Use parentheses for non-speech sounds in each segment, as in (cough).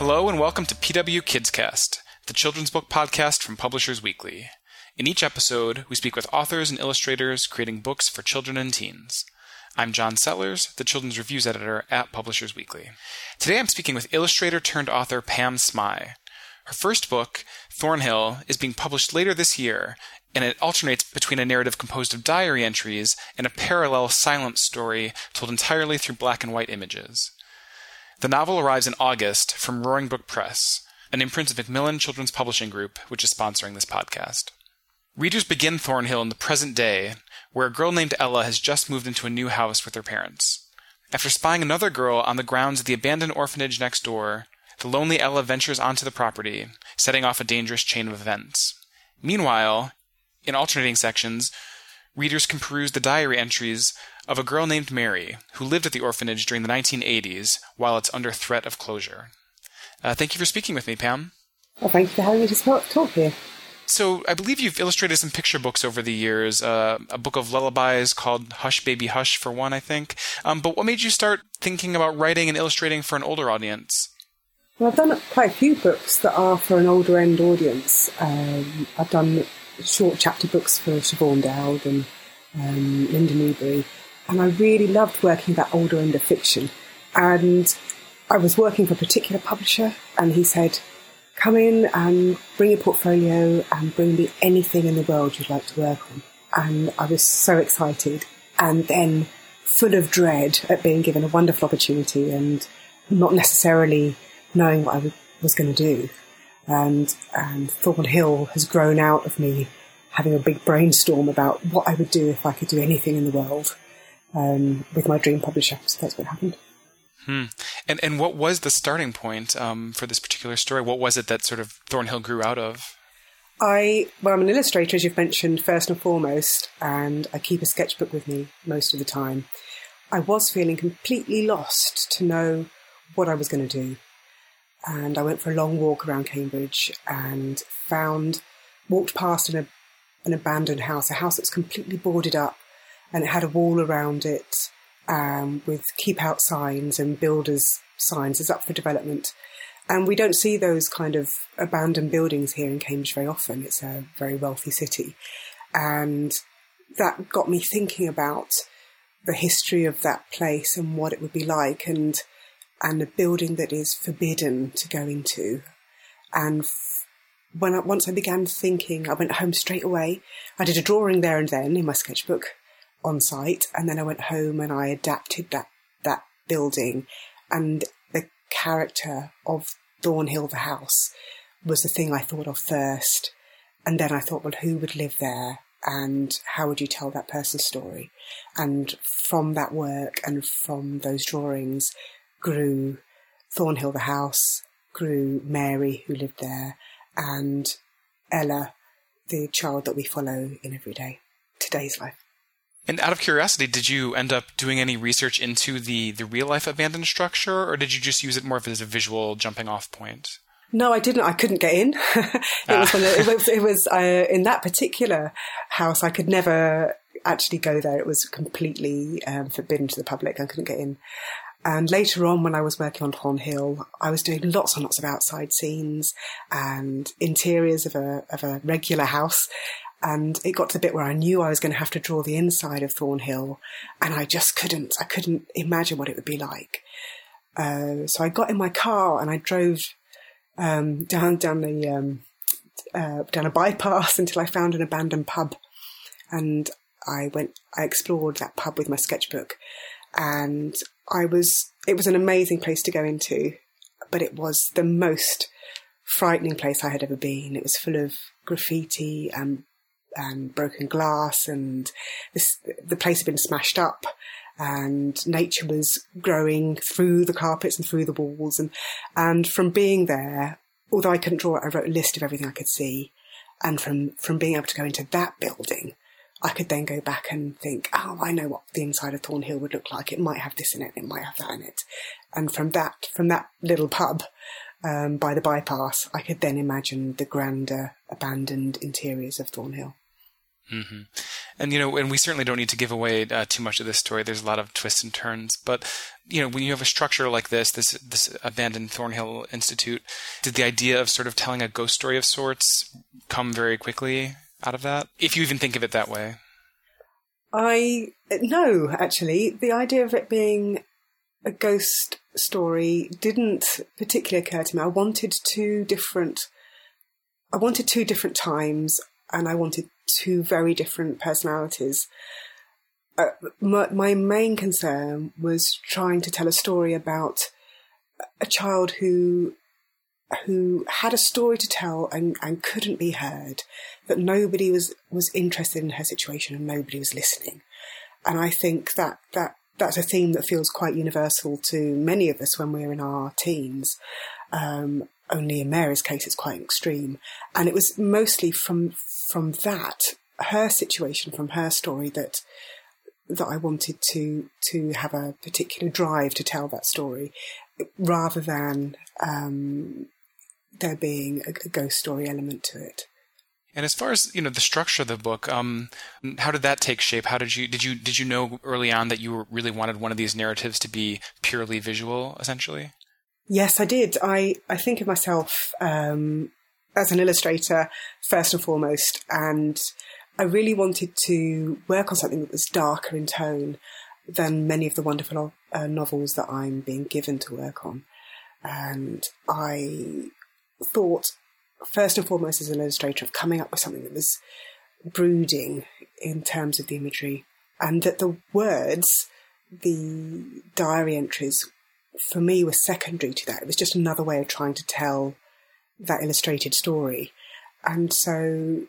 Hello and welcome to PW Kidscast, the children's book podcast from Publishers Weekly. In each episode, we speak with authors and illustrators creating books for children and teens. I'm John Sellers, the children's reviews editor at Publishers Weekly. Today I'm speaking with illustrator turned author Pam Smy. Her first book, Thornhill, is being published later this year, and it alternates between a narrative composed of diary entries and a parallel silent story told entirely through black and white images. The novel arrives in August from Roaring Brook Press, an imprint of Macmillan Children's Publishing Group, which is sponsoring this podcast. Readers begin Thornhill in the present day, where a girl named Ella has just moved into a new house with her parents. After spying another girl on the grounds of the abandoned orphanage next door, the lonely Ella ventures onto the property, setting off a dangerous chain of events. Meanwhile, in alternating sections, readers can peruse the diary entries of a girl named Mary who lived at the orphanage during the 1980s while it's under threat of closure. Uh, thank you for speaking with me, Pam. Well, thank you for having me to talk, here. So, I believe you've illustrated some picture books over the years, uh, a book of lullabies called Hush Baby Hush, for one, I think. Um, but what made you start thinking about writing and illustrating for an older audience? Well, I've done quite a few books that are for an older end audience. Um, I've done short chapter books for Siobhan Dowd and um, Linda Newbery, and I really loved working that older end of fiction. And I was working for a particular publisher, and he said, "Come in and bring your portfolio and bring me anything in the world you'd like to work on." And I was so excited, and then full of dread at being given a wonderful opportunity and not necessarily knowing what I was going to do. And, and Thornhill has grown out of me having a big brainstorm about what I would do if I could do anything in the world um, with my dream publisher. So that's what happened. Hmm. And and what was the starting point um, for this particular story? What was it that sort of Thornhill grew out of? I well, I'm an illustrator, as you've mentioned, first and foremost, and I keep a sketchbook with me most of the time. I was feeling completely lost to know what I was going to do, and I went for a long walk around Cambridge and found walked past an, an abandoned house, a house that's completely boarded up, and it had a wall around it um, with keep out signs and builders signs. It's up for development. And we don't see those kind of abandoned buildings here in Cambridge very often. It's a very wealthy city. And that got me thinking about the history of that place and what it would be like and and a building that is forbidden to go into. And when I, once I began thinking, I went home straight away. I did a drawing there and then in my sketchbook on site, and then I went home and I adapted that that building, and the character of Thornhill, the house, was the thing I thought of first, and then I thought, well, who would live there, and how would you tell that person's story, and from that work and from those drawings grew Thornhill, the house, grew Mary, who lived there, and Ella, the child that we follow in every day, today's life. And out of curiosity, did you end up doing any research into the, the real life abandoned structure, or did you just use it more as a visual jumping off point? No, I didn't. I couldn't get in. (laughs) it, ah. was it was it was uh, in that particular house. I could never actually go there. It was completely um, forbidden to the public. I couldn't get in. And later on, when I was working on Thornhill, I was doing lots and lots of outside scenes and interiors of a of a regular house. And it got to the bit where I knew I was going to have to draw the inside of Thornhill, and I just couldn't. I couldn't imagine what it would be like. Uh, so I got in my car and I drove um, down down the um, uh, down a bypass (laughs) until I found an abandoned pub, and I went. I explored that pub with my sketchbook, and I was. It was an amazing place to go into, but it was the most frightening place I had ever been. It was full of graffiti and and broken glass, and this, the place had been smashed up, and nature was growing through the carpets and through the walls, and and from being there, although I couldn't draw it, I wrote a list of everything I could see, and from from being able to go into that building, I could then go back and think, oh, I know what the inside of Thornhill would look like. It might have this in it, it might have that in it, and from that from that little pub. Um, by the bypass, I could then imagine the grander, abandoned interiors of Thornhill. Mm-hmm. And you know, and we certainly don't need to give away uh, too much of this story. There's a lot of twists and turns, but you know, when you have a structure like this, this this abandoned Thornhill Institute, did the idea of sort of telling a ghost story of sorts come very quickly out of that? If you even think of it that way. I no, actually, the idea of it being a ghost story didn't particularly occur to me. I wanted two different. I wanted two different times, and I wanted two very different personalities. Uh, my, my main concern was trying to tell a story about a child who who had a story to tell and, and couldn't be heard, that nobody was, was interested in her situation and nobody was listening. And I think that, that that's a theme that feels quite universal to many of us when we're in our teens. Um, only in Mary's case, it's quite extreme. And it was mostly from from that her situation, from her story that that I wanted to to have a particular drive to tell that story, rather than um, there being a, a ghost story element to it. And as far as you know, the structure of the book, um, how did that take shape? How did you did you did you know early on that you really wanted one of these narratives to be purely visual, essentially? Yes, I did. I I think of myself um, as an illustrator first and foremost, and I really wanted to work on something that was darker in tone than many of the wonderful uh, novels that I'm being given to work on, and I thought first and foremost as an illustrator of coming up with something that was brooding in terms of the imagery and that the words, the diary entries, for me were secondary to that. It was just another way of trying to tell that illustrated story. And so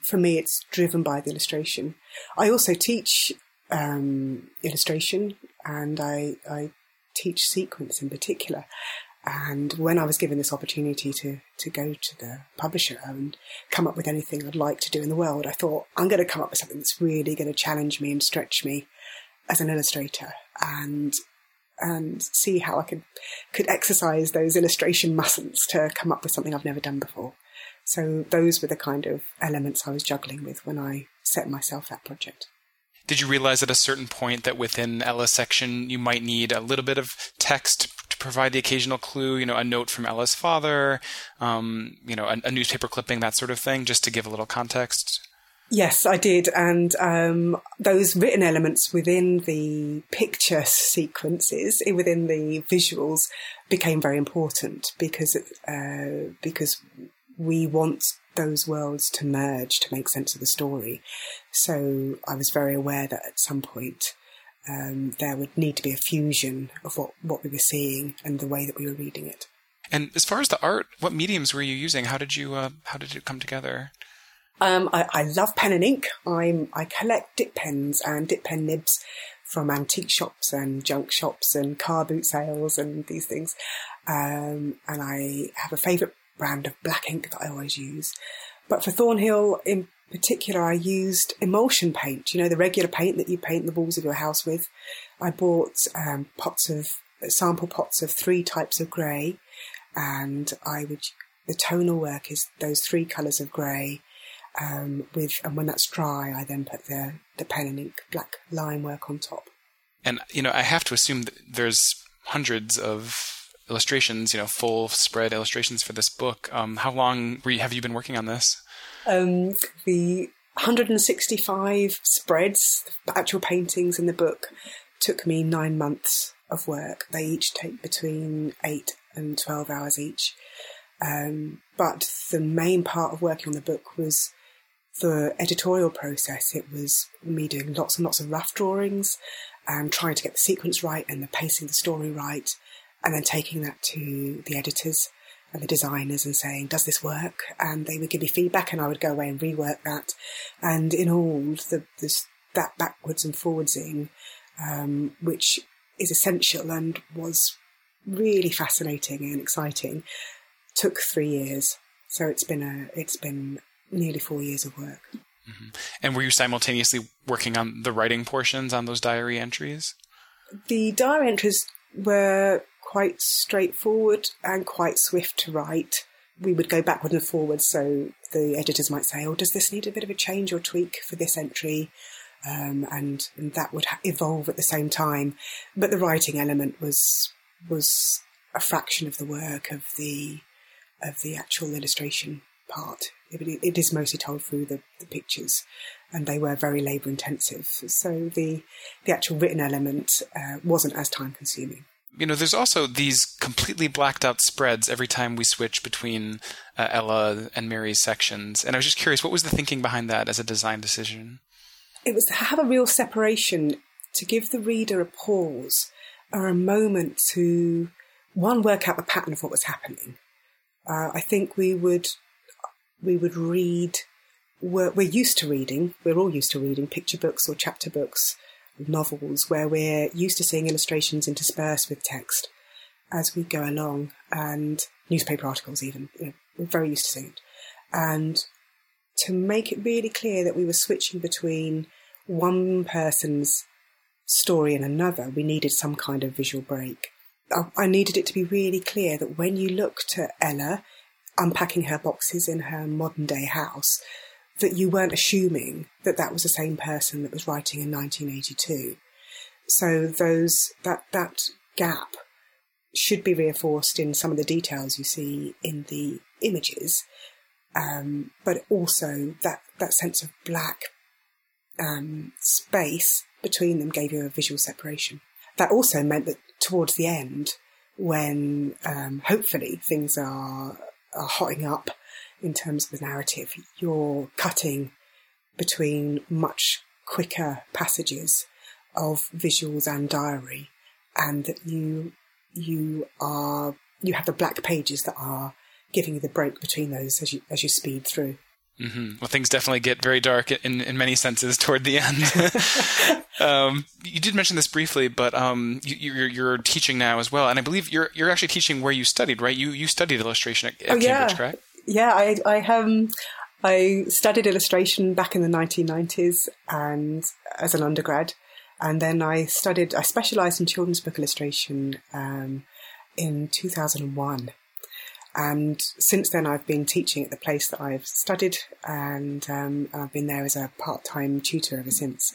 for me, it's driven by the illustration. I also teach um, illustration and I, I teach sequence in particular. And when I was given this opportunity to, to go to the publisher and come up with anything I'd like to do in the world, I thought, I'm going to come up with something that's really going to challenge me and stretch me as an illustrator and and see how I could could exercise those illustration muscles to come up with something I've never done before. So those were the kind of elements I was juggling with when I set myself that project. Did you realize at a certain point that within Ella's section you might need a little bit of text provide the occasional clue, you know, a note from Ella's father, um, you know, a, a, newspaper clipping, that sort of thing, just to give a little context? Yes, I did. And um, those written elements within the picture sequences, within the visuals, became very important because uh, because we want those worlds to merge to make sense of the story. So I was very aware that at some point um, there would need to be a fusion of what, what we were seeing and the way that we were reading it. And as far as the art, what mediums were you using? How did you uh, how did it come together? Um, I, I, love pen and ink. I'm I collect dip pens and dip pen nibs from antique shops and junk shops and car boot sales and these things. Um, and I have a favourite brand of black ink that I always use. But for Thornhill in particular, I used emulsion paint, you know, the regular paint that you paint the walls of your house with. I bought um, pots of, sample pots of three types of grey, and I would, the tonal work is those three colours of grey. Um, with and when that's dry, I then put the the pen and ink black line work on top. And you know, I have to assume that there's hundreds of illustrations, you know, full spread illustrations for this book. Um, how long you, have you been working on this? Um, the 165 spreads, actual paintings in the book, took me nine months of work. They each take between eight and 12 hours each. Um, but the main part of working on the book was the editorial process. It was me doing lots and lots of rough drawings and trying to get the sequence right and the pacing of the story right, and then taking that to the editors and the designers and saying, does this work? And they would give me feedback and I would go away and rework that. And in all, the, this, that backwards and forwardsing, um, which is essential and was really fascinating and exciting, took three years. So it's been a, it's been nearly four years of work. Mm-hmm. And were you simultaneously working on the writing portions on those diary entries? The diary entries were quite straightforward and quite swift to write. we would go backward and forward. So the editors might say, "Oh, does this need a bit of a change or tweak for this entry?" Um, and, and, that would ha- evolve at the same time. But the writing element was was a fraction of the work of the of the actual illustration part. It, it is mostly told through the, the pictures, and they were very labour intensive. So the the actual written element uh, wasn't as time consuming you know, there's also these completely blacked out spreads every time we switch between uh, Ella and Mary's sections. And I was just curious, what was the thinking behind that as a design decision? It was to have a real separation, to give the reader a pause or a moment to, one, work out the pattern of what was happening. Uh, I think we would, we would read, we're, we're used to reading, we're all used to reading picture books or chapter books novels where we're used to seeing illustrations interspersed with text as we go along, and newspaper articles even. You know, we're very used to seeing it. And to make it really clear that we were switching between one person's story and another, we needed some kind of visual break. I needed it to be really clear that when you looked at Ella unpacking her boxes in her modern day house, that you weren't assuming that that was the same person that was writing in 1982. So those that that gap should be reinforced in some of the details you see in the images, um, but also that that sense of black um, space between them gave you a visual separation. That also meant that towards the end, when um, hopefully things are, are hotting up in terms of the narrative. You're cutting between much quicker passages of visuals and diary, and that you you are you have the black pages that are giving you the break between those as you as you speed through. Mm-hmm. Well, things definitely get very dark in, in many senses toward the end. (laughs) um, you did mention this briefly, but um, you, are you're teaching now as well, and I believe you're you're actually teaching where you studied, right? You you studied illustration at, at oh, Cambridge, yeah. correct? Yeah, I, I um, I studied illustration back in the 1990s and as an undergrad, and then I studied. I specialised in children's book illustration um, in 2001. And since then, I've been teaching at the place that I've studied, and um, I've been there as a part-time tutor ever since.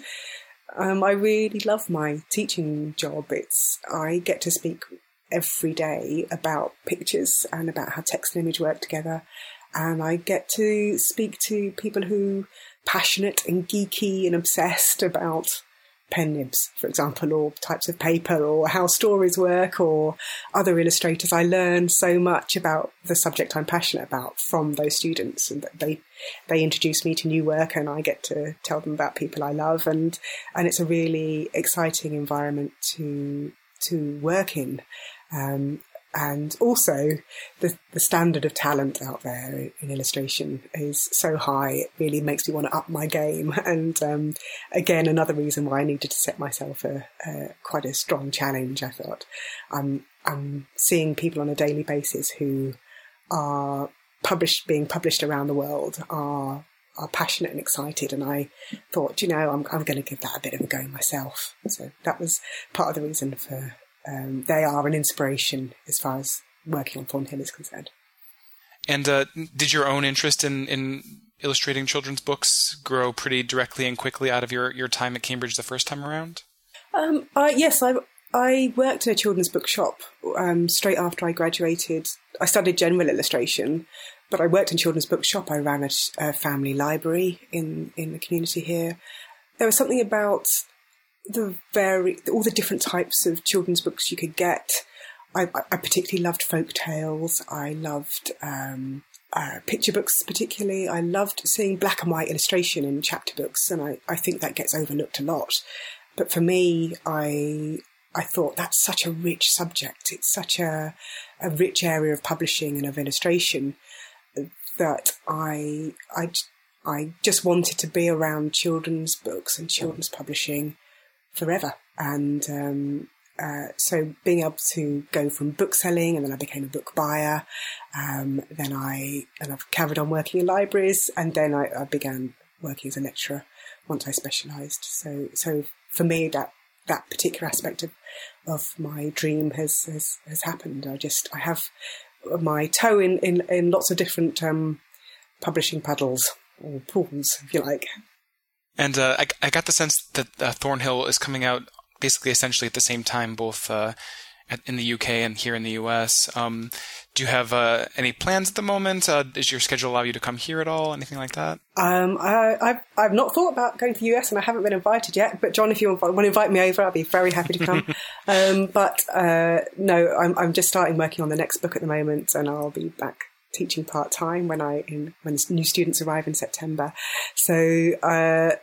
Um, I really love my teaching job. It's I get to speak every day about pictures and about how text and image work together. And I get to speak to people who are passionate and geeky and obsessed about pen nibs, for example, or types of paper, or how stories work, or other illustrators. I learn so much about the subject I'm passionate about from those students, and they they introduce me to new work, and I get to tell them about people I love, and and it's a really exciting environment to to work in. Um, and also, the, the standard of talent out there in illustration is so high, it really makes me want to up my game. (laughs) And um, again, another reason why I needed to set myself a, a quite a strong challenge, I thought. I'm, I'm seeing people on a daily basis who are published, being published around the world, are are passionate and excited. And I thought, you know, I'm, I'm going to give that a bit of a go myself. So that was part of the reason for um, they are an inspiration as far as working on Thornhill is concerned. And uh, did your own interest in, in illustrating children's books grow pretty directly and quickly out of your, your time at Cambridge the first time around? Um, I, yes, I, I worked in a children's book shop um, straight after I graduated. I studied general illustration, but I worked in children's book shop. I ran a, a family library in, in the community here. There was something about the very all the different types of children's books you could get. I, I particularly loved folk tales. I loved um, uh, picture books, particularly. I loved seeing black and white illustration in chapter books, and I, I think that gets overlooked a lot. But for me, I I thought that's such a rich subject. It's such a a rich area of publishing and of illustration that I I I just wanted to be around children's books and children's publishing forever. And um, uh, so being able to go from book selling and then I became a book buyer. Um, then I and I've carried on working in libraries and then I, I began working as a lecturer once I specialised. So so for me that that particular aspect of of my dream has, has has happened. I just I have my toe in, in, in lots of different um, publishing puddles or pools, if you like. And uh, I, I got the sense that uh, Thornhill is coming out basically essentially at the same time, both uh, at, in the UK and here in the US. Um, do you have uh, any plans at the moment? Uh, does your schedule allow you to come here at all? Anything like that? Um, I, I've, I've not thought about going to the US and I haven't been invited yet. But John, if you want to invite me over, I'll be very happy to come. (laughs) um, but uh, no, I'm, I'm just starting working on the next book at the moment, and I'll be back teaching part time when I in, when new students arrive in September. So uh,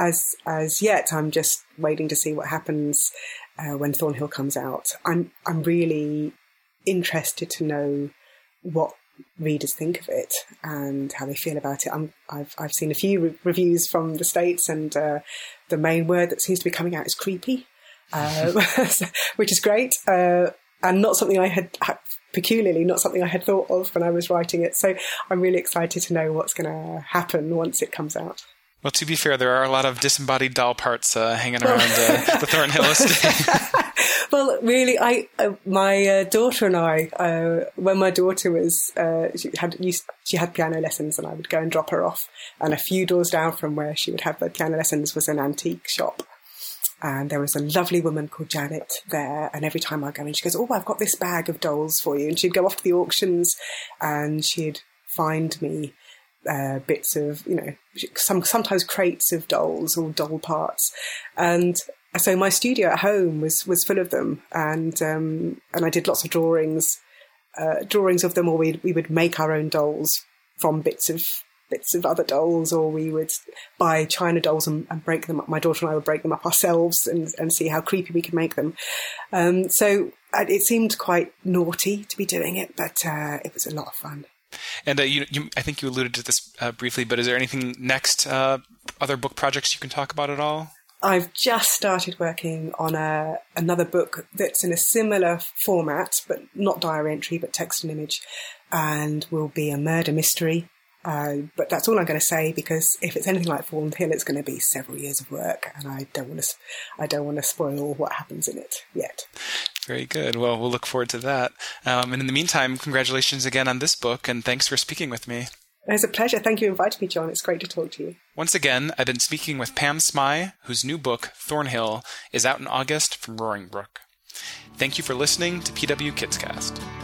as as yet, I'm just waiting to see what happens uh, when Thornhill comes out. I'm I'm really interested to know what readers think of it and how they feel about it. i have I've seen a few re- reviews from the states, and uh, the main word that seems to be coming out is creepy, (laughs) uh, which is great, uh, and not something I had peculiarly not something I had thought of when I was writing it. So I'm really excited to know what's going to happen once it comes out. Well, to be fair, there are a lot of disembodied doll parts uh, hanging around uh, the Thornhill estate. (laughs) well, really, I uh, my uh, daughter and I, uh, when my daughter was uh, she had used, she had piano lessons, and I would go and drop her off. And a few doors down from where she would have the piano lessons was an antique shop. And there was a lovely woman called Janet there. And every time I go in, she goes, Oh, I've got this bag of dolls for you. And she'd go off to the auctions and she'd find me uh, bits of, you know, some sometimes crates of dolls or doll parts, and so my studio at home was was full of them, and um, and I did lots of drawings, uh, drawings of them, or we we would make our own dolls from bits of bits of other dolls, or we would buy china dolls and, and, break them up. My daughter and I would break them up ourselves and, and see how creepy we could make them. Um, so uh, it seemed quite naughty to be doing it, but uh, it was a lot of fun. And uh, you, you, I think you alluded to this uh, briefly, but is there anything next, uh, other book projects you can talk about at all? I've just started working on a, another book that's in a similar format, but not diary entry, but text and image, and will be a murder mystery. Uh, but that's all I'm going to say because if it's anything like Thornhill, it's going to be several years of work, and I don't want to. I don't want to spoil what happens in it yet. Very good. Well, we'll look forward to that. Um, and in the meantime, congratulations again on this book, and thanks for speaking with me. It's a pleasure. Thank you for inviting me, John. It's great to talk to you. Once again, I've been speaking with Pam Smy, whose new book, Thornhill, is out in August from Roaring Brook. Thank you for listening to PW Kidscast.